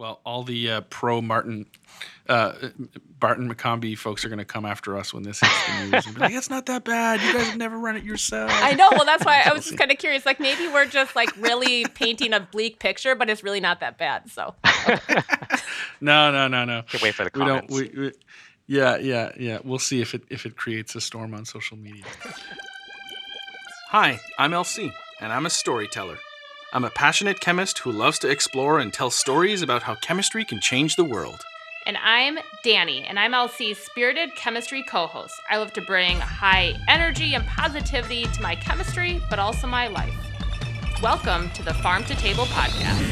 Well, all the uh, pro Martin uh, Barton McCombie folks are going to come after us when this hits the news and be like, "It's not that bad. You guys have never run it yourself." I know. Well, that's why I was just kind of curious. Like maybe we're just like really painting a bleak picture, but it's really not that bad. So. no, no, no, no. Can wait for the comments. We don't. We, we, yeah, yeah, yeah. We'll see if it if it creates a storm on social media. Hi, I'm LC, and I'm a storyteller. I'm a passionate chemist who loves to explore and tell stories about how chemistry can change the world. And I'm Danny, and I'm LC's spirited chemistry co host. I love to bring high energy and positivity to my chemistry, but also my life. Welcome to the Pharm to Table podcast.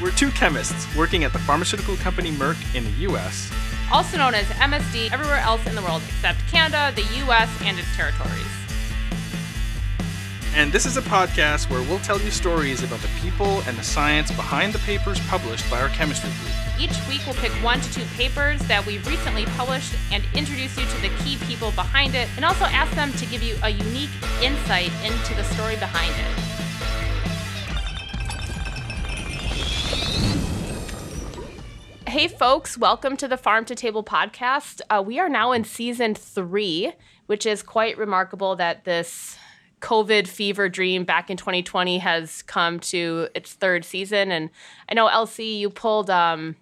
We're two chemists working at the pharmaceutical company Merck in the US also known as MSD everywhere else in the world except Canada, the US, and its territories. And this is a podcast where we'll tell you stories about the people and the science behind the papers published by our chemistry group. Each week, we'll pick one to two papers that we've recently published and introduce you to the key people behind it, and also ask them to give you a unique insight into the story behind it. Hey, folks, welcome to the Pharm to Table podcast. Uh, we are now in season three, which is quite remarkable that this COVID fever dream back in 2020 has come to its third season. And I know, LC, you pulled um,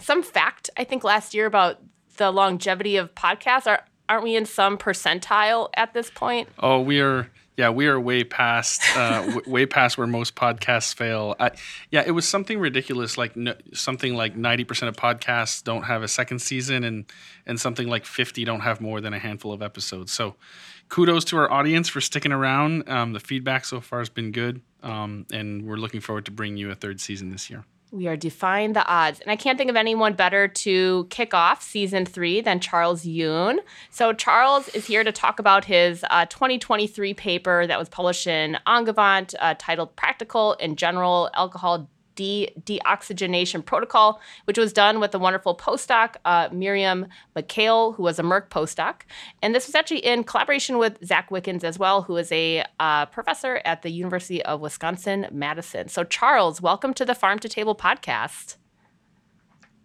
some fact, I think, last year about the longevity of podcasts. Are, aren't we in some percentile at this point? Oh, we are yeah, we are way past uh, w- way past where most podcasts fail. I, yeah, it was something ridiculous, like no, something like ninety percent of podcasts don't have a second season, and and something like fifty don't have more than a handful of episodes. So, kudos to our audience for sticking around. Um, the feedback so far has been good, um, and we're looking forward to bringing you a third season this year. We are defying the odds. And I can't think of anyone better to kick off season three than Charles Yeung. So, Charles is here to talk about his uh, 2023 paper that was published in Angewandte uh, titled Practical and General Alcohol de- deoxygenation protocol, which was done with the wonderful postdoc uh, Myriam Mikhael, who was a Merck postdoc. And this was actually in collaboration with Zach Wickens as well, who is a uh, professor at the University of Wisconsin Madison. So, Charles, welcome to the Pharm to Table podcast.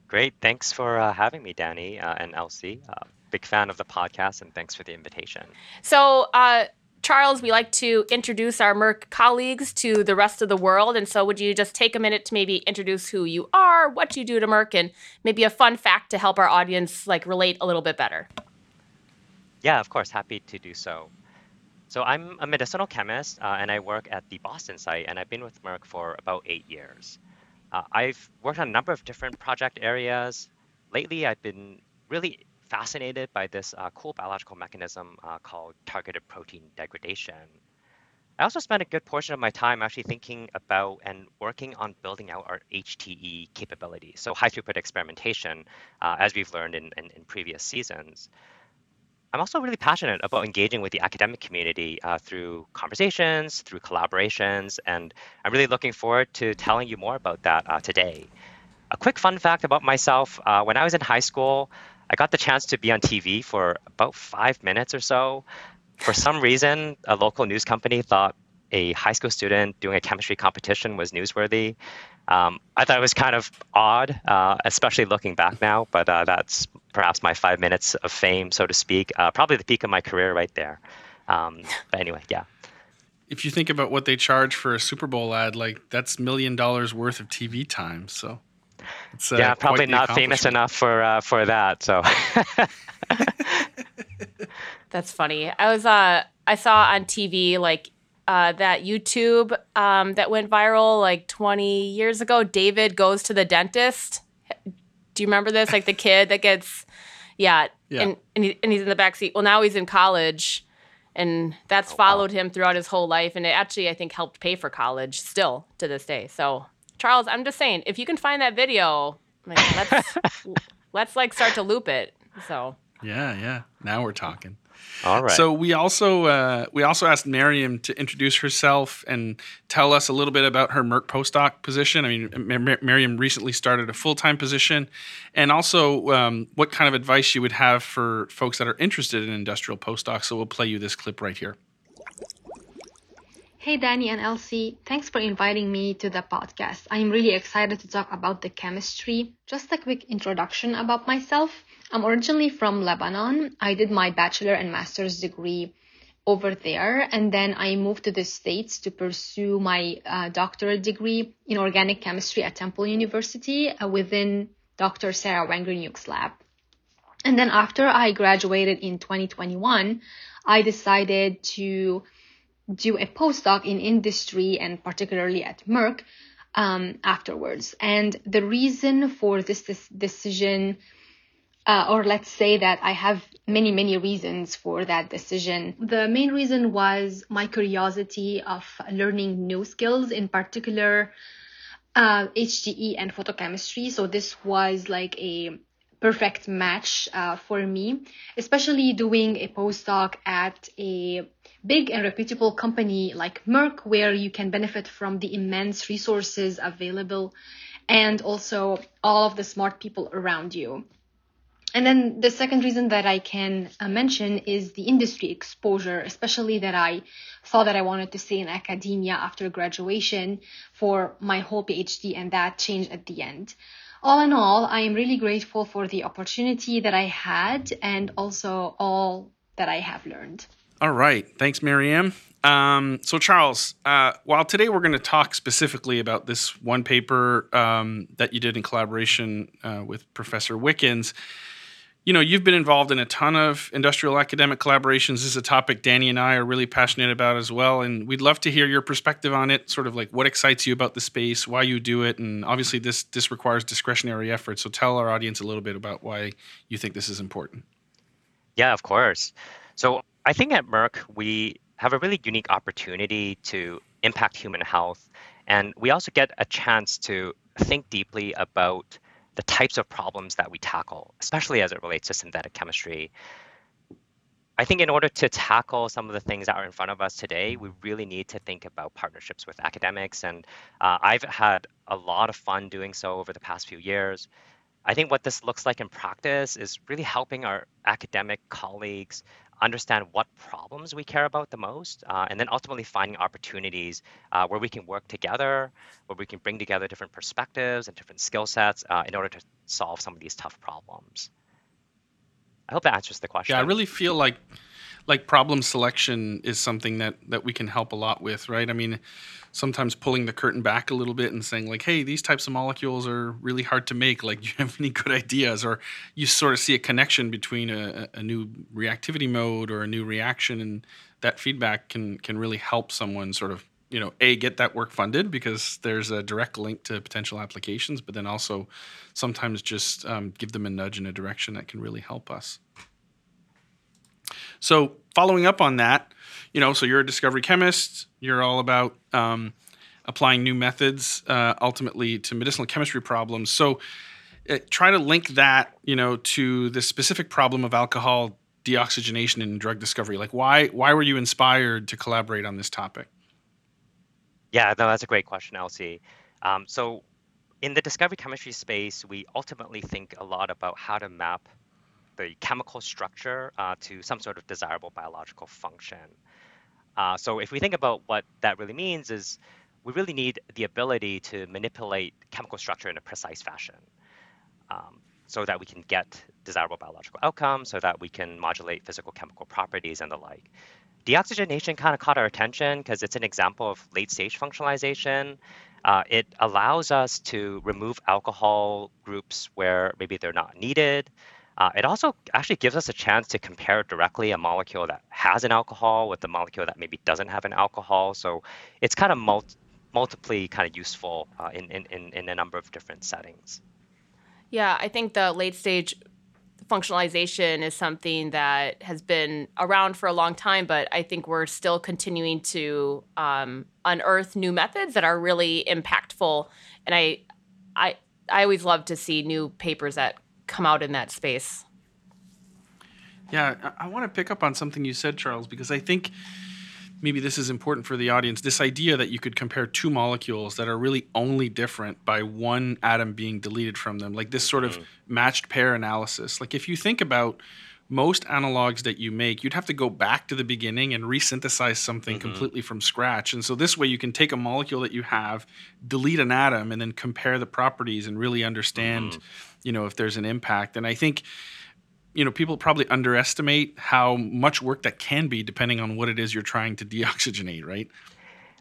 Great. Thanks for uh, having me, Danny uh, and Elsie. Uh, big fan of the podcast, and thanks for the invitation. So, uh, Charles, we like to introduce our Merck colleagues to the rest of the world. And so, would you just take a minute to maybe introduce who you are, what you do to Merck, and maybe a fun fact to help our audience like relate a little bit better? Yeah, of course, happy to do so. So, I'm a medicinal chemist, uh, and I work at the Boston site, and I've been with Merck for about eight years. Uh, I've worked on a number of different project areas. Lately, I've been really fascinated by this uh, cool biological mechanism uh, called targeted protein degradation. I also spent a good portion of my time actually thinking about and working on building out our HTE capabilities, so high throughput experimentation, uh, as we've learned in, in, in, previous seasons. I'm also really passionate about engaging with the academic community uh, through conversations, through collaborations, and I'm really looking forward to telling you more about that uh, today. A quick fun fact about myself uh, when I was in high school, I got the chance to be on TV for about five minutes or so. For some reason, a local news company thought a high school student doing a chemistry competition was newsworthy. Um, I thought it was kind of odd, uh, especially looking back now, but uh, that's perhaps my five minutes of fame, so to speak. Uh, probably the peak of my career right there. Um, but anyway, yeah. If you think about what they charge for a Super Bowl ad, like that's million dollars worth of TV time. So uh, yeah, probably not famous enough for uh, for that. So that's funny. I was uh, I saw on TV like uh, that YouTube um, that went viral like 20 years ago. David goes to the dentist. Do you remember this? Like the kid that gets, yeah, yeah. And, and, he, and he's in the back seat. Well, now he's in college, and that's oh, followed wow. him throughout his whole life. And it actually, I think, helped pay for college still to this day. So Charles, I'm just saying, if you can find that video, like, let's let's like start to loop it. So yeah, yeah. Now we're talking. All right. So we also uh, we also asked Myriam to introduce herself and tell us a little bit about her Merck postdoc position. I mean, Mar- Myriam recently started a full time position, and also um, what kind of advice you would have for folks that are interested in industrial postdocs. So we'll play you this clip right here. Hey, Danny and Elsie. Thanks for inviting me to the podcast. I'm really excited to talk about the chemistry. Just a quick introduction about myself. I'm originally from Lebanon. I did my bachelor and master's degree over there, and then I moved to the States to pursue my uh, doctorate degree in organic chemistry at Temple University uh, within Dr. Sarah Wengryniuk's lab. And then after I graduated in 2021, I decided to do a postdoc in industry and particularly at Merck um, afterwards. And the reason for this, this decision, uh, or let's say that I have many, many reasons for that decision. The main reason was my curiosity of learning new skills, in particular, uh, HTE and photochemistry. So this was like a perfect match uh, for me, especially doing a postdoc at a big and reputable company like Merck, where you can benefit from the immense resources available and also all of the smart people around you. And then the second reason that I can uh, mention is the industry exposure, especially that I thought that I wanted to stay in academia after graduation for my whole PhD, and that changed at the end. All in all, I am really grateful for the opportunity that I had and also all that I have learned. All right. Thanks, Myriam. Um, so, Charles, uh, while today we're going to talk specifically about this one paper um, that you did in collaboration uh, with Professor Wickens, you know, you've been involved in a ton of industrial academic collaborations. This is a topic Danny and I are really passionate about as well. And we'd love to hear your perspective on it, sort of like what excites you about the space, why you do it. And obviously, this, this requires discretionary effort. So, tell our audience a little bit about why you think this is important. Yeah, of course. So, I think at Merck, we have a really unique opportunity to impact human health. And we also get a chance to think deeply about the types of problems that we tackle, especially as it relates to synthetic chemistry. I think in order to tackle some of the things that are in front of us today, we really need to think about partnerships with academics. And uh, I've had a lot of fun doing so over the past few years. I think what this looks like in practice is really helping our academic colleagues understand what problems we care about the most, uh, and then ultimately finding opportunities uh, where we can work together, where we can bring together different perspectives and different skill sets uh, in order to solve some of these tough problems. I hope that answers the question. Yeah, I really feel like like problem selection is something that that we can help a lot with, right? I mean, sometimes pulling the curtain back a little bit and saying like, "Hey, these types of molecules are really hard to make. Like, do you have any good ideas?" Or you sort of see a connection between a, a new reactivity mode or a new reaction, and that feedback can can really help someone sort of you know a get that work funded because there's a direct link to potential applications but then also sometimes just um, give them a nudge in a direction that can really help us so following up on that, you know, so you're a discovery chemist. You're all about um, applying new methods uh, ultimately to medicinal chemistry problems. So uh, try to link that, you know, to the specific problem of alcohol deoxygenation in drug discovery. Like, why why were you inspired to collaborate on this topic? Yeah, no, that's a great question, Elsie. Um, so in the discovery chemistry space, we ultimately think a lot about how to map the chemical structure uh, to some sort of desirable biological function. Uh, so if we think about what that really means is we really need the ability to manipulate chemical structure in a precise fashion um, so that we can get desirable biological outcomes, so that we can modulate physical chemical properties and the like. Deoxygenation kind of caught our attention because it's an example of late stage functionalization. Uh, it allows us to remove alcohol groups where maybe they're not needed. Uh, it also actually gives us a chance to compare directly a molecule that has an alcohol with a molecule that maybe doesn't have an alcohol. So it's kind of multi- multiply kind of useful uh, in, in, in a number of different settings. Yeah, I think the late stage functionalization is something that has been around for a long time, but I think we're still continuing to um, unearth new methods that are really impactful. And I, I, I always love to see new papers that come out in that space. Yeah, I, I want to pick up on something you said, Charles, because I think maybe this is important for the audience. This idea that you could compare two molecules that are really only different by one atom being deleted from them, like this sort of mm-hmm. matched pair analysis. Like if you think about most analogs that you make, you'd have to go back to the beginning and resynthesize something Mhm. completely from scratch. And so this way you can take a molecule that you have, delete an atom, and then compare the properties and really understand, Mhm. you know, if there's an impact. And I think, you know, people probably underestimate how much work that can be depending on what it is you're trying to deoxygenate, right?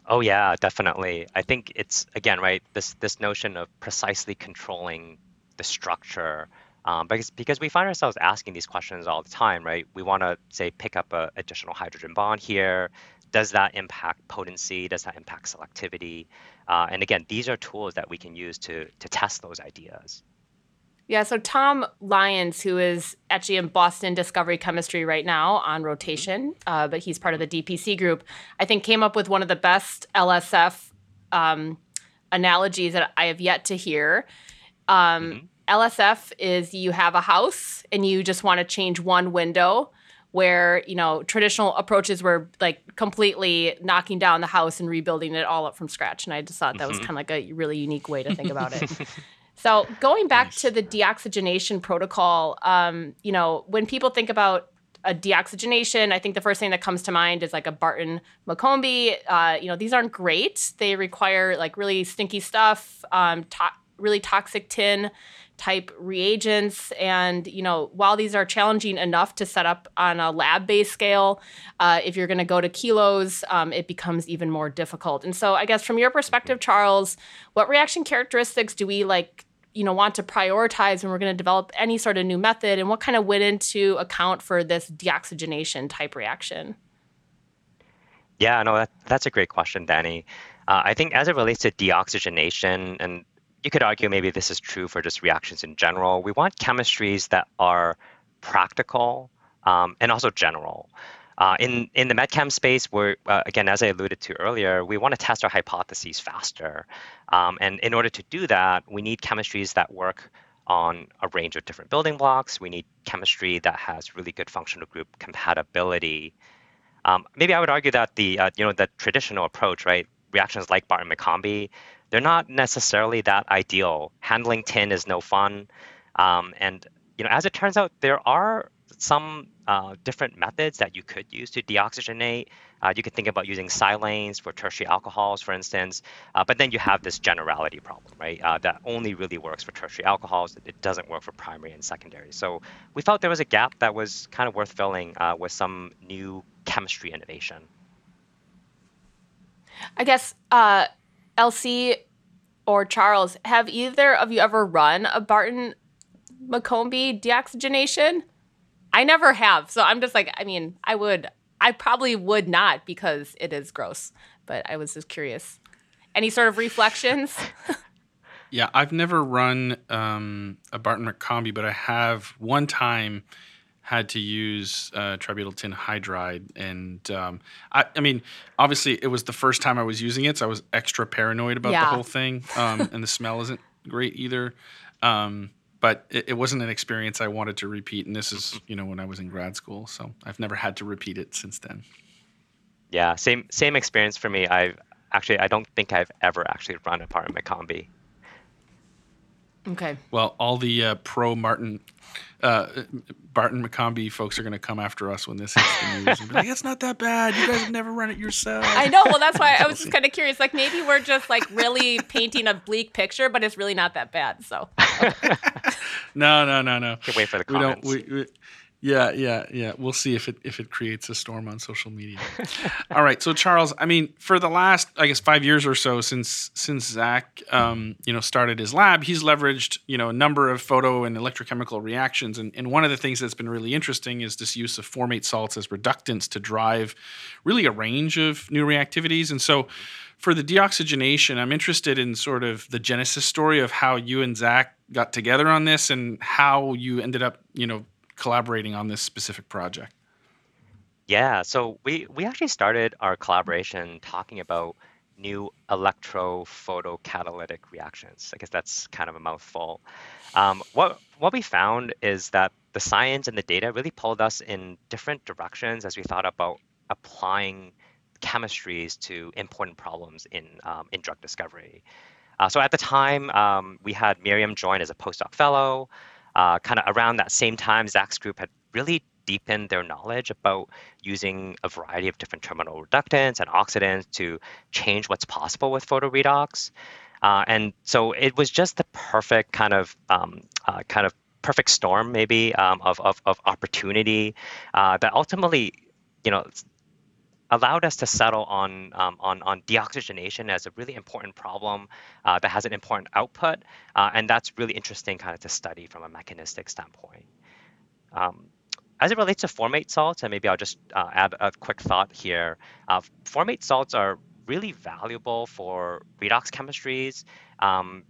Oh yeah, definitely. I think it's again right this this notion of precisely controlling the structure um, because because we find ourselves asking these questions all the time, right? We want to say pick up a additional hydrogen bond here. Does that impact potency? Does that impact selectivity? Uh, and again, these are tools that we can use to to test those ideas. Yeah, so Tom Lyons, who is actually in Boston Discovery Chemistry right now on rotation, uh, but he's part of the DPC group, I think came up with one of the best LSF um, analogies that I have yet to hear. Um, LSF is you have a house and you just want to change one window where you know traditional approaches were like completely knocking down the house and rebuilding it all up from scratch and i just thought that was Mhm. kind of like a really unique way to think about it so going back Nice. to the deoxygenation protocol, um, you know, when people think about a deoxygenation, I think the first thing that comes to mind is like a Barton McCombie. Uh, you know, these aren't great. They require like really stinky stuff, um, to- really toxic tin type reagents. And, you know, while these are challenging enough to set up on a lab based scale, uh, if you're going to go to kilos, um, it becomes even more difficult. And so, I guess from your perspective, Charles, what reaction characteristics do we like you know want to prioritize when we're going to develop any sort of new method and what kind of went into account for this deoxygenation type reaction Yeah, no, that, that's a great question, Danny. Uh, I think as it relates to deoxygenation, and you could argue maybe this is true for just reactions in general, we want chemistries that are practical um, and also general. Uh, in in the medchem space, we're uh, again, as I alluded to earlier, we want to test our hypotheses faster, um, and in order to do that, we need chemistries that work on a range of different building blocks. We need chemistry that has really good functional group compatibility. Um, maybe I would argue that the uh, you know the traditional approach, right, reactions like Barton McCombie, they're not necessarily that ideal. Handling tin is no fun, um, and you know as it turns out, there are some uh, different methods that you could use to deoxygenate. Uh, you could think about using silanes for tertiary alcohols, for instance, uh, but then you have this generality problem, right? Uh, that only really works for tertiary alcohols. It doesn't work for primary and secondary. So we felt there was a gap that was kind of worth filling uh, with some new chemistry innovation. i guess lc or charles have either of you ever run a barton McCombie deoxygenation? I never have so i'm just like i mean i would i probably would not because it is gross but i was just curious. Any sort of reflections? Yeah, I've never run um, a Barton McCombie, but I have one time had to use uh, tributyl tin hydride, and um, I, I mean, obviously, it was the first time I was using it, so I was extra paranoid about Yeah. the whole thing, um, and the smell isn't great either. Um, but it, it wasn't an experience I wanted to repeat, and this is, you know, when I was in grad school, so I've never had to repeat it since then. Yeah, same same experience for me. I've actually I don't think I've ever actually run a Barton McCombie. Okay Well, all the uh, pro Martin, uh, Barton McCombie folks are going to come after us when this hits the news and be like, "It's not that bad. You guys have never run it yourself." I know. Well, that's why I was just kind of curious. Like maybe we're just like really painting a bleak picture, but it's really not that bad. So No, no, no, no. Can't wait for the We don't. comments. We, we, yeah, yeah, yeah. We'll see if it if it creates a storm on social media. All right. So Charles, I mean, for the last I guess five years or so since since Zach, um, you know, started his lab, he's leveraged you know a number of photo and electrochemical reactions, and and one of the things that's been really interesting is this use of formate salts as reductants to drive really a range of new reactivities, and so. For the deoxygenation, I'm interested in sort of the genesis story of how you and Zach got together on this and how you ended up, you know, collaborating on this specific project. Yeah, so we we actually started our collaboration talking about new electrophotocatalytic reactions. I guess that's kind of a mouthful. Um, what what we found is that the science and the data really pulled us in different directions as we thought about applying chemistries to important problems in um, in drug discovery. Uh, so at the time, um, we had Myriam join as a postdoc fellow. Uh, kind of around that same time, Zach's group had really deepened their knowledge about using a variety of different terminal reductants and oxidants to change what's possible with photoredox. Uh, and so it was just the perfect kind of um, uh, kind of perfect storm, maybe um, of, of, of opportunity uh, that ultimately, you know, allowed us to settle on um, on, on deoxygenation as a really important problem uh, that has an important output, uh, and that's really interesting kind of to study from a mechanistic standpoint. Um, as it relates to formate salts, and maybe I'll just uh, add a quick thought here. Uh, formate salts are really valuable for redox chemistries. Um,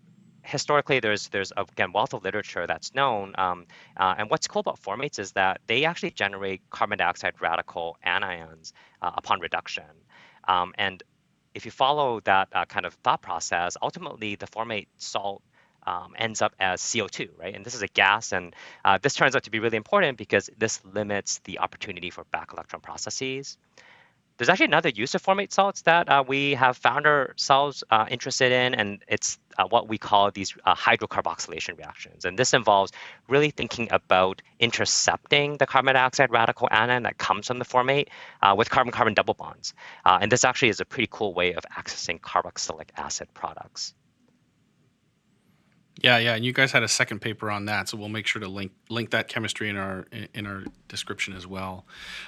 historically, there's there's again wealth of literature that's known. Um, uh, and what's cool about formates is that they actually generate carbon dioxide radical anions uh, upon reduction. Um, and if you follow that uh, kind of thought process, ultimately the formate salt um, ends up as CO2, right? And this is a gas, and uh, this turns out to be really important because this limits the opportunity for back electron processes. There's actually another use of formate salts that uh, we have found ourselves uh, interested in, and it's uh, what we call these uh, hydrocarboxylation reactions. And this involves really thinking about intercepting the carbon dioxide radical anion that comes from the formate uh, with carbon-carbon double bonds. Uh, and this actually is a pretty cool way of accessing carboxylic acid products. Yeah, yeah, and you guys had a second paper on that, so we'll make sure to link link that chemistry in our in our description as well.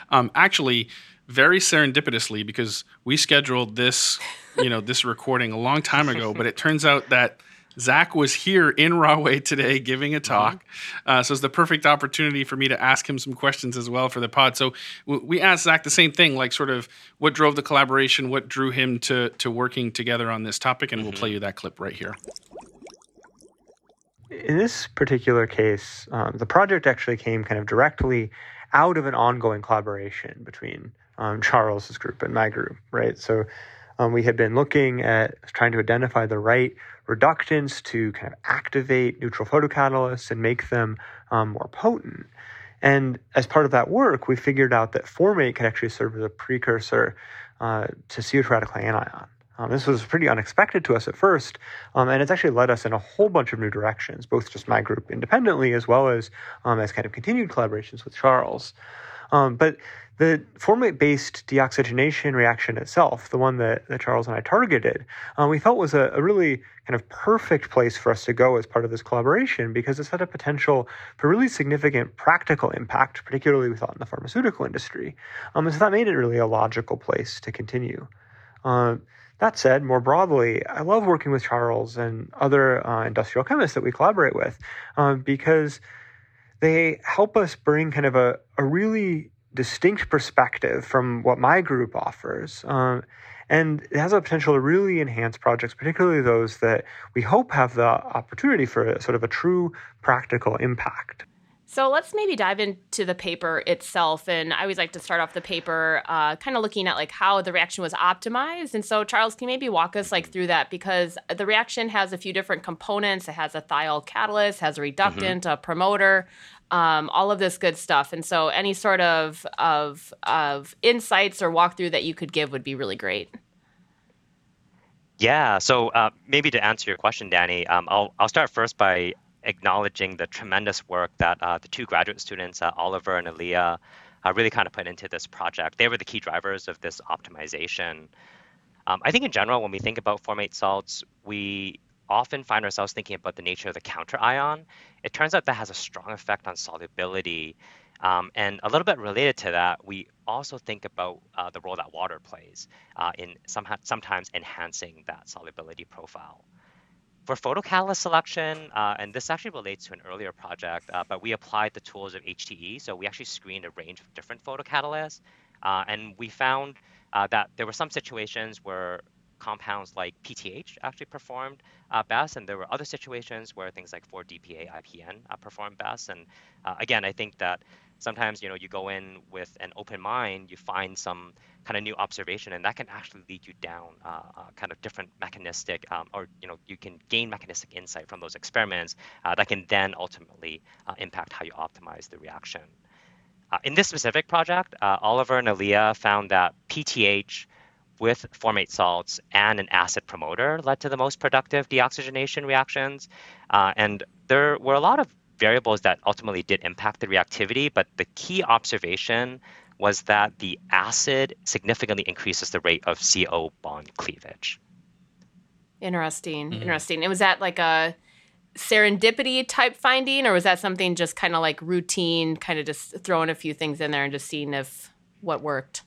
Um, actually, very serendipitously, because we scheduled this, you know, this recording a long time ago, but it turns out that Zach was here in Rahway today giving a mm-hmm. talk. Mm-hmm. Uh, so it's the perfect opportunity for me to ask him some questions as well for the pod. So w- we asked Zach the same thing, like sort of what drove the collaboration, what drew him to to working together on this topic, and mm-hmm. we'll play you that clip right here in this particular case, um, the project actually came kind of directly out of an ongoing collaboration between um, Charles's group and my group, right? So um, we had been looking at trying to identify the right reductants to kind of activate neutral photocatalysts and make them um, more potent. And as part of that work, we figured out that formate could actually serve as a precursor uh, to CO2 radical anion. Um, this was pretty unexpected to us at first, um, and it's actually led us in a whole bunch of new directions, both just my group independently as well as um, as kind of continued collaborations with Charles. Um, but the formate-based deoxygenation reaction itself, the one that, that Charles and I targeted, um, we felt was a, a, really kind of perfect place for us to go as part of this collaboration because it's had a potential for really significant practical impact, particularly we thought in the pharmaceutical industry. Um, and so that made it really a logical place to continue. Uh, that said, more broadly, I love working with Charles and other uh, industrial chemists that we collaborate with um, because they help us bring kind of a, a really distinct perspective from what my group offers. Um, and it has a potential to really enhance projects, particularly those that we hope have the opportunity for a, sort of a true practical impact. So let's maybe dive into the paper itself. And I always like to start off the paper uh, kind of looking at like how the reaction was optimized. And so Charles, can you maybe walk us like through that? Because the reaction has a few different components. It has a thiol catalyst, has a reductant, mm-hmm. a promoter, um, all of this good stuff. And so any sort of, of, of insights or walkthrough that you could give would be really great. Yeah, so uh, maybe to answer your question, Danny, um, I'll, I'll start first by acknowledging the tremendous work that uh, the two graduate students, uh, Oliver and Aaliyah, uh, really kind of put into this project. They were the key drivers of this optimization. Um, I think in general, when we think about formate salts, we often find ourselves thinking about the nature of the counter ion. It turns out that has a strong effect on solubility. Um, and a little bit related to that, we also think about uh, the role that water plays uh, in some, sometimes enhancing that solubility profile. For photocatalyst selection, uh, and this actually relates to an earlier project, uh, but we applied the tools of HTE. So we actually screened a range of different photocatalysts, uh, and we found uh, that there were some situations where compounds like PTH actually performed uh, best, and there were other situations where things like 4-DPA IPN uh, performed best. And again, I think that sometimes you know you go in with an open mind, you find some kind of new observation, and that can actually lead you down uh, uh, kind of different mechanistic, um, or you know, you can gain mechanistic insight from those experiments uh, that can then ultimately uh, impact how you optimize the reaction. Uh, in this specific project, uh, Oliver and Aaliyah found that PTH with formate salts and an acid promoter led to the most productive deoxygenation reactions, and there were a lot of variables that ultimately did impact the reactivity, but the key observation was that the acid significantly increases the rate of CO bond cleavage. Interesting. Mm-hmm. Interesting. It was that like a serendipity type finding, or was that something just kind of like routine, kind of just throwing a few things in there and just seeing if what worked?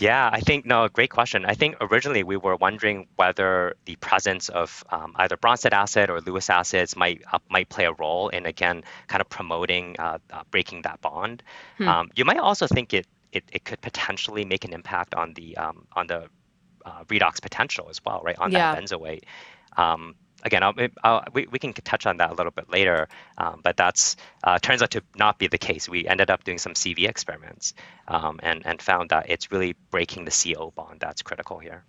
Yeah, I think no, great question. I think originally we were wondering whether the presence of um, either Bronsted acid or Lewis acids might uh, might play a role in again kind of promoting uh, uh, breaking that bond. Hmm. Um, you might also think it, it it could potentially make an impact on the um, on the uh, redox potential as well, right? On yeah. that benzoate. Again, I'll, I'll, we, we can touch on that a little bit later, um, but that's uh, turns out to not be the case. We ended up doing some CV experiments um, and, and found that it's really breaking the CO bond that's critical here.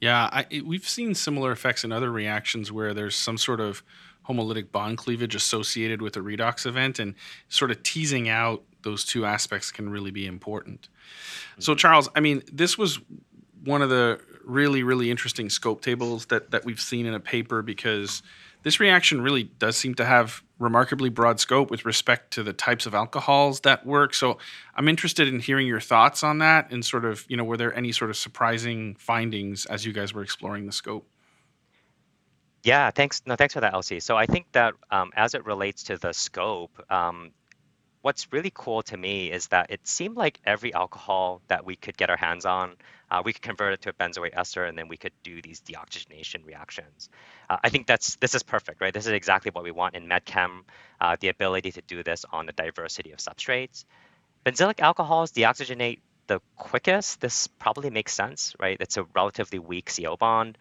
Yeah, I, we've seen similar effects in other reactions where there's some sort of homolytic bond cleavage associated with a redox event, and sort of teasing out those two aspects can really be important. Mm-hmm. So, Charles, I mean, this was one of the really, really interesting scope tables that, that we've seen in a paper because this reaction really does seem to have remarkably broad scope with respect to the types of alcohols that work. So I'm interested in hearing your thoughts on that and sort of, you know, were there any sort of surprising findings as you guys were exploring the scope? Yeah, thanks. No, thanks for that, Elsie. So I think that um, as it relates to the scope, um, what's really cool to me is that it seemed like every alcohol that we could get our hands on, uh, we could convert it to a benzoate ester, and then we could do these deoxygenation reactions. Uh, I think that's this is perfect, right? This is exactly what we want in medchem, uh, the ability to do this on a diversity of substrates. Benzylic alcohols deoxygenate the quickest. This probably makes sense, right? It's a relatively weak CO bond.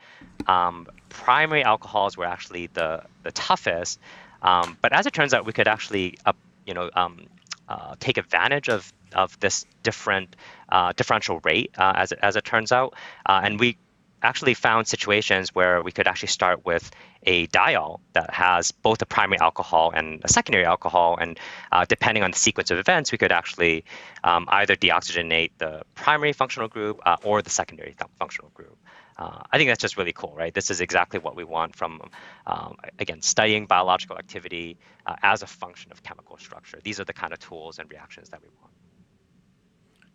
Um, primary alcohols were actually the the toughest, um, but as it turns out, we could actually you know um, uh, take advantage of of this different uh, differential rate uh, as as it turns out, uh, and we actually found situations where we could actually start with a diol that has both a primary alcohol and a secondary alcohol, and uh, depending on the sequence of events, we could actually um, either deoxygenate the primary functional group uh, or the secondary th- functional group. Uh, I think that's just really cool, right? This is exactly what we want from, um, again, studying biological activity uh, as a function of chemical structure. These are the kind of tools and reactions that we want.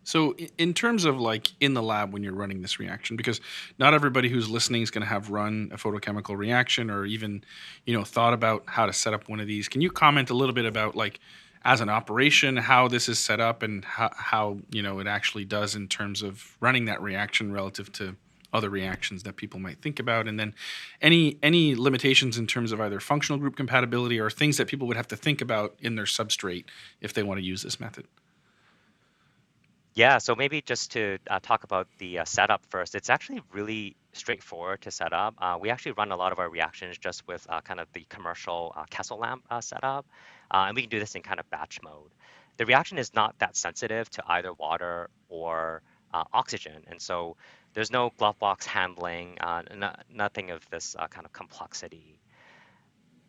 So, in terms of like in the lab when you're running this reaction, because not everybody who's listening is going to have run a photochemical reaction or even, you know, thought about how to set up one of these. Can you comment a little bit about like as an operation how this is set up and how, how you know it actually does in terms of running that reaction relative to other reactions that people might think about. And then any any limitations in terms of either functional group compatibility or things that people would have to think about in their substrate if they want to use this method. Yeah so maybe just to uh, talk about the uh, setup first. It's actually really straightforward to set up. Uh, we actually run a lot of our reactions just with uh, kind of the commercial uh, Kessil lamp uh, setup. And we can do this in kind of batch mode. The reaction is not that sensitive to either water or oxygen. And so there's no glove box handling, uh, nothing of this uh, kind of complexity.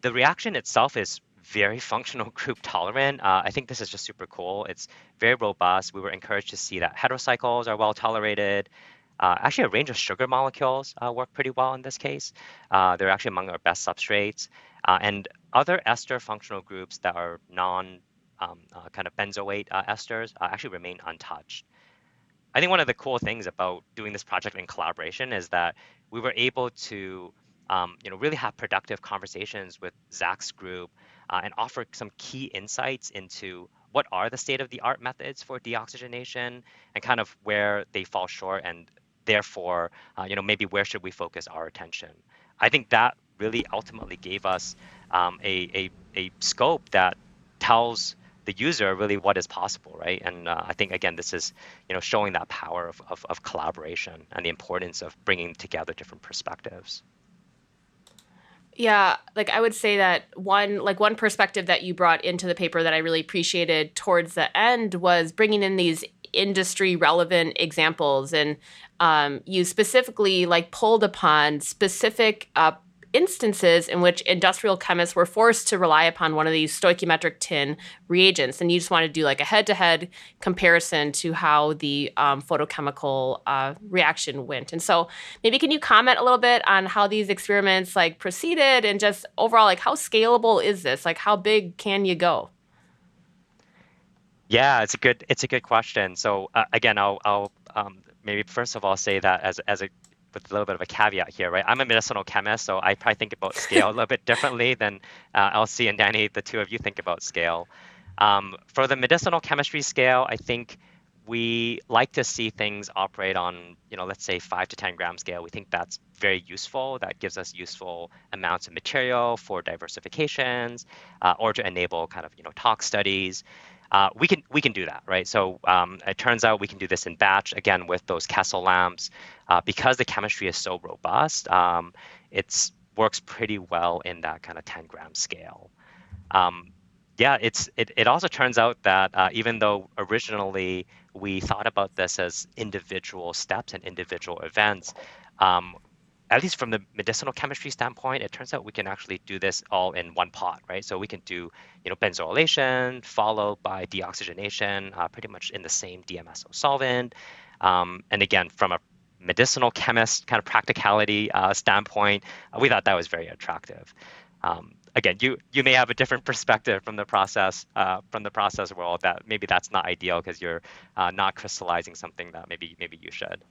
The reaction itself is very functional group tolerant. Uh, I think this is just super cool. It's very robust. We were encouraged to see that heterocycles are well tolerated. Uh, actually, a range of sugar molecules uh, work pretty well in this case. Uh, they're actually among our best substrates. And other ester functional groups that are non um, kind of benzoate esters actually remain untouched. I think one of the cool things about doing this project in collaboration is that we were able to, um, you know, really have productive conversations with Zach's group uh, and offer some key insights into what are the state of the art methods for deoxygenation and kind of where they fall short and therefore, uh, you know, maybe where should we focus our attention. I think that really ultimately gave us um, a, a, a scope that tells the user really what is possible, right? And uh, I think again, this is you know showing that power of, of, of collaboration and the importance of bringing together different perspectives. Yeah, like I would say that one like one perspective that you brought into the paper that I really appreciated towards the end was bringing in these industry relevant examples and um, you specifically like pulled upon specific uh, instances in which industrial chemists were forced to rely upon one of these stoichiometric tin reagents. And you just want to do like a head to head comparison to how the um, photochemical uh, reaction went. And so maybe can you comment a little bit on how these experiments like proceeded and just overall, like how scalable is this? Like how big can you go? Yeah, it's a good it's a good question. So uh, again, I'll I'll um, maybe first of all say that as as a with a little bit of a caveat here, right? I'm a medicinal chemist, so I probably think about scale a little bit differently than uh, Elsie and Danny, the two of you think about scale. Um, for the medicinal chemistry scale, I think we like to see things operate on, you know, let's say five to 10 gram scale. We think that's very useful. That gives us useful amounts of material for diversifications uh, or to enable kind of, you know, tox studies. Uh, we can we can do that, right? So um, it turns out we can do this in batch again with those Kessil lamps uh, because the chemistry is so robust. Um, it works pretty well in that kind of 10 gram scale. Um, yeah, it's it, it also turns out that uh, even though originally we thought about this as individual steps and individual events, um, at least from the medicinal chemistry standpoint, it turns out we can actually do this all in one pot, right? So we can do, you know, benzolation followed by deoxygenation, uh, pretty much in the same DMSO solvent. Um, and again, from a medicinal chemist kind of practicality uh, standpoint, uh, we thought that was very attractive. Um, again, you you may have a different perspective from the process uh, from the process world that maybe that's not ideal because you're uh, not crystallizing something that maybe maybe you should.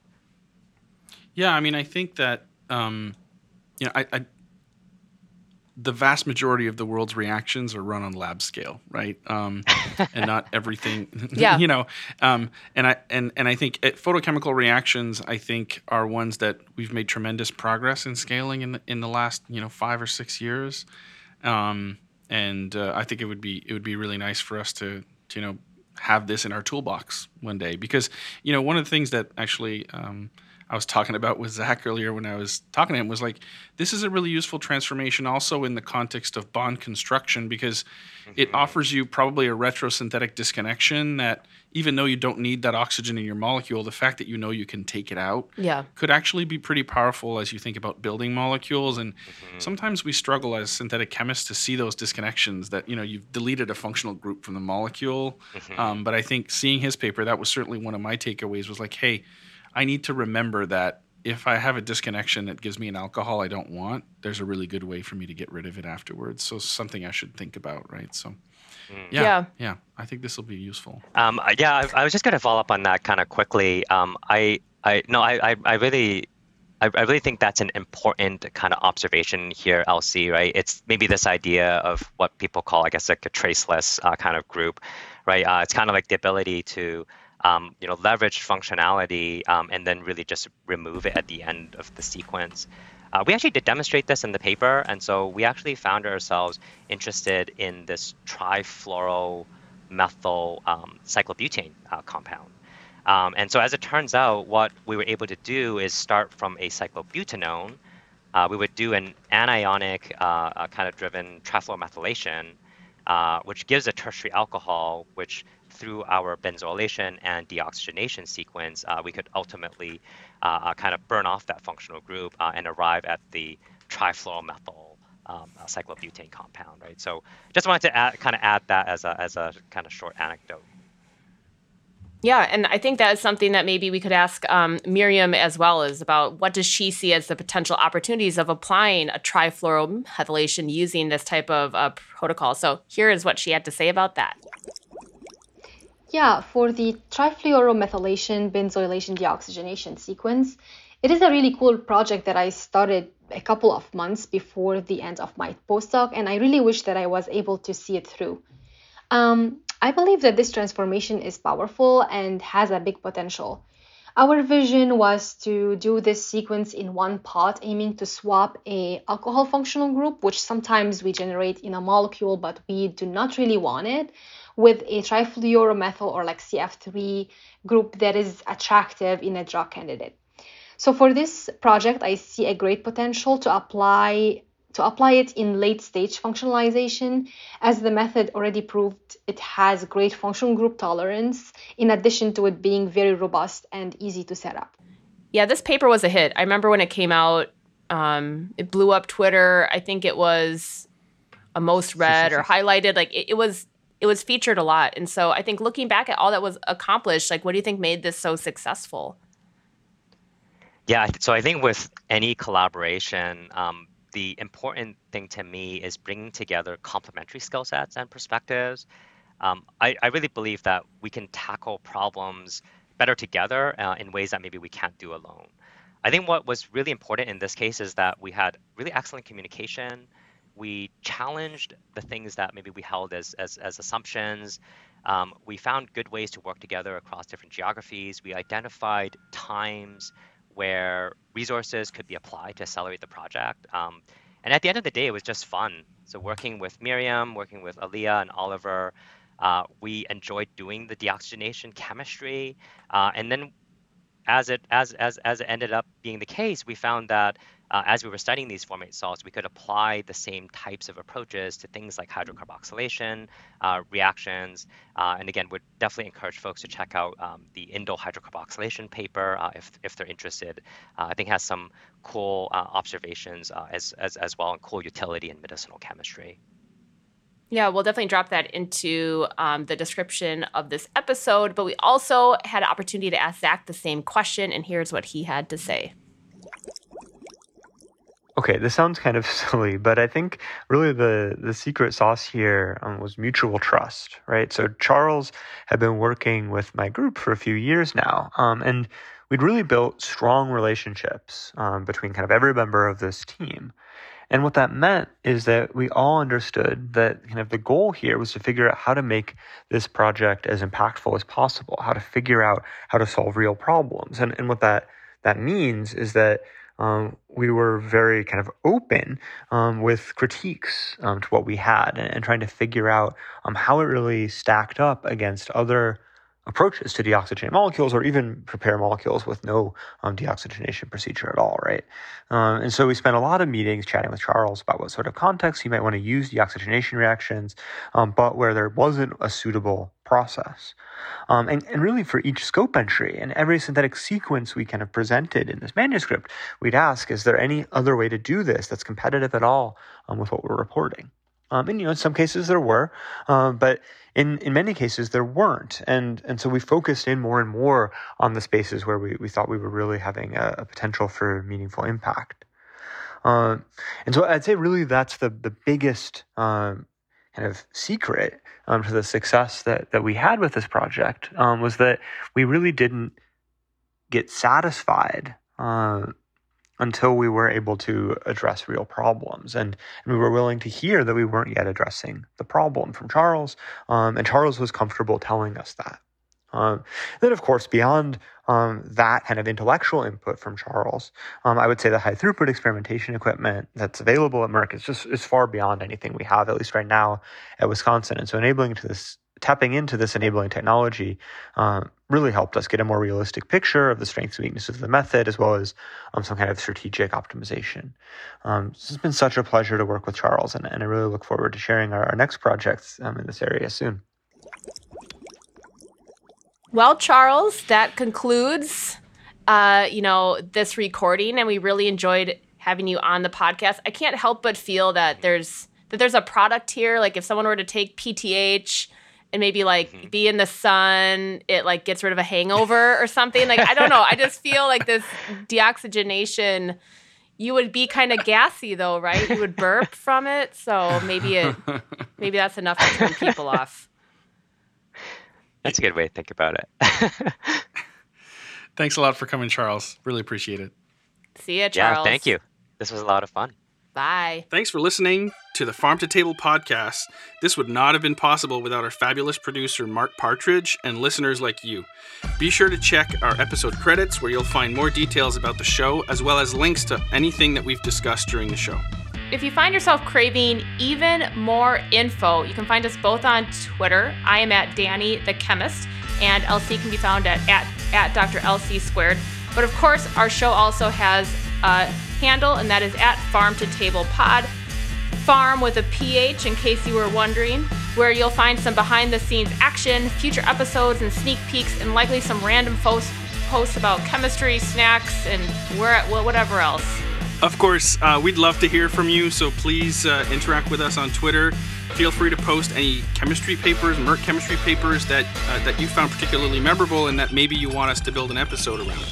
Yeah, I mean, I think that um, you know, I, I, the vast majority of the world's reactions are run on lab scale, right? Um, and not everything. yeah. you know, um, and I and and I think it, photochemical reactions, I think, are ones that we've made tremendous progress in scaling in the, in the last you know five or six years. Um, and uh, I think it would be it would be really nice for us to, to you know have this in our toolbox one day because you know one of the things that actually um, I was talking about with Zach earlier when I was talking to him was like, this is a really useful transformation also in the context of bond construction because mm-hmm. it offers you probably a retrosynthetic disconnection that even though you don't need that oxygen in your molecule, the fact that you know you can take it out yeah. could actually be pretty powerful as you think about building molecules. And mm-hmm. sometimes we struggle as synthetic chemists to see those disconnections that, you know, you've deleted a functional group from the molecule. Mm-hmm. Um, but I think seeing his paper, that was certainly one of my takeaways was like, hey, I need to remember that if I have a disconnection that gives me an alcohol I don't want, there's a really good way for me to get rid of it afterwards. So something I should think about, right? So. Mm. Yeah, yeah, yeah, I think this will be useful. Um, yeah, I, I, was just going to follow up on that kind of quickly. Um, I, I, no, I, I, I really, I, I, really think that's an important kind of observation here, LC, Right? It's maybe this idea of what people call, I guess, like a traceless uh, kind of group, right? Uh, it's kind of like the ability to um, you know, leverage functionality um, and then really just remove it at the end of the sequence. Uh, we actually did demonstrate this in the paper, and so we actually found ourselves interested in this trifluoromethyl um, cyclobutane uh, compound. Um, and so as it turns out, what we were able to do is start from a cyclobutanone. Uh, we would do an anionic uh, uh, kind of driven trifluoromethylation, uh, which gives a tertiary alcohol, which through our benzolation and deoxygenation sequence, uh, we could ultimately uh, uh, kind of burn off that functional group and arrive at the trifluoromethyl um, cyclobutane compound, right? So just wanted to add, kind of add that as a, as a kind of short anecdote. Yeah, and I think that is something that maybe we could ask um, Myriam as well is about what does she see as the potential opportunities of applying a trifluoromethylation using this type of uh, protocol. So here is what she had to say about that. Yeah, for the trifluoromethylation benzylation deoxygenation sequence, it is a really cool project that I started a couple of months before the end of my postdoc, and I really wish that I was able to see it through. Um, I believe that this transformation is powerful and has a big potential. Our vision was to do this sequence in one pot, aiming to swap a alcohol functional group, which sometimes we generate in a molecule, but we do not really want it, with a trifluoromethyl or like CF3 group that is attractive in a drug candidate. So for this project, I see a great potential to apply to apply it in late stage functionalization as the method already proved it has great functional group tolerance in addition to it being very robust and easy to set up. Yeah, this paper was a hit. I remember when it came out Um, it blew up Twitter. I think it was a most read or highlighted. Like it, it was it was featured a lot. And so I think looking back at all that was accomplished, like what do you think made this so successful? Yeah, so I think with any collaboration, um, the important thing to me is bringing together complementary skill sets and perspectives. Um, I, I, really believe that we can tackle problems better together uh, in ways that maybe we can't do alone. I think what was really important in this case is that we had really excellent communication. We challenged the things that maybe we held as, as, as assumptions. Um, we found good ways to work together across different geographies. We identified times where resources could be applied to accelerate the project. Um, and at the end of the day, it was just fun. So working with Myriam, working with Aaliyah and Oliver, uh, we enjoyed doing the deoxygenation chemistry. Uh, and then as it as as as it ended up being the case, we found that uh, as we were studying these formate salts, we could apply the same types of approaches to things like hydrocarboxylation uh, reactions. Uh, and again, would definitely encourage folks to check out um, the indole hydrocarboxylation paper uh, if, if they're interested. Uh, I think has some cool uh, observations as, as, as well and cool utility in medicinal chemistry. Yeah, we'll definitely drop that into um, the description of this episode. But we also had an opportunity to ask Zach the same question, and here's what he had to say. Okay, this sounds kind of silly, but I think really the the secret sauce here um, was mutual trust, right? So Charles had been working with my group for a few years now, um, and we'd really built strong relationships um, between kind of every member of this team. And what that meant is that we all understood that kind of the goal here was to figure out how to make this project as impactful as possible, how to figure out how to solve real problems. And, and what that, that means is that um, we were very kind of open um, with critiques um, to what we had and, and, trying to figure out um, how it really stacked up against other approaches to deoxygenate molecules or even prepare molecules with no um, deoxygenation procedure at all, right? Um, and so we spent a lot of meetings chatting with Charles about what sort of context you might want to use deoxygenation reactions, um, but where there wasn't a suitable process. Um, and, and really for each scope entry and every synthetic sequence we kind of presented in this manuscript, we'd ask, is there any other way to do this that's competitive at all um, with what we're reporting? Um, and you know, in some cases there were, um, but in, in many cases there weren't. And and so we focused in more and more on the spaces where we, we thought we were really having a, a potential for meaningful impact. Uh, and so I'd say really that's the the biggest um, kind of secret um, to the success that that we had with this project um, was that we really didn't get satisfied uh, until we were able to address real problems. And, and, we were willing to hear that we weren't yet addressing the problem from Charles. Um, and Charles was comfortable telling us that. Um, then, of course, beyond um, that kind of intellectual input from Charles, um, I would say the high throughput experimentation equipment that's available at Merck is just is far beyond anything we have, at least right now at Wisconsin. And so, enabling to this tapping into this enabling technology uh, really helped us get a more realistic picture of the strengths and weaknesses of the method, as well as um, some kind of strategic optimization. Um, so it's been such a pleasure to work with Charles, and, and I really look forward to sharing our, our next projects um, in this area soon. Well, Charles, that concludes, uh, you know, this recording, and we really enjoyed having you on the podcast. I can't help but feel that there's that there's a product here. Like if someone were to take PTH and maybe like mm-hmm. be in the sun, it like gets rid of a hangover or something. Like I don't know. I just feel like this deoxygenation you would be kind of gassy though, right? You would burp from it. So maybe it maybe that's enough to turn people off. That's a good way to think about it. Thanks a lot for coming, Charles. Really appreciate it. See you, Charles. Yeah, thank you. This was a lot of fun. Bye. Thanks for listening to the Pharm to Table podcast. This would not have been possible without our fabulous producer, Mark Partridge, and listeners like you. Be sure to check our episode credits where you'll find more details about the show, as well as links to anything that we've discussed during the show. If you find yourself craving even more info, you can find us both on Twitter. I am at Danny the Chemist, and LC can be found at, at, at Dr. LC Squared. But of course, our show also has a handle, and that is at Pharm to Table Pod. Farm with a PH, in case you were wondering, where you'll find some behind the scenes action, future episodes, and sneak peeks, and likely some random posts, posts about chemistry, snacks, and where, whatever else. Of course, uh, we'd love to hear from you, so please uh, interact with us on Twitter. Feel free to post any chemistry papers, Merck chemistry papers that uh, that you found particularly memorable and that maybe you want us to build an episode around.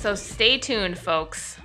So stay tuned, folks.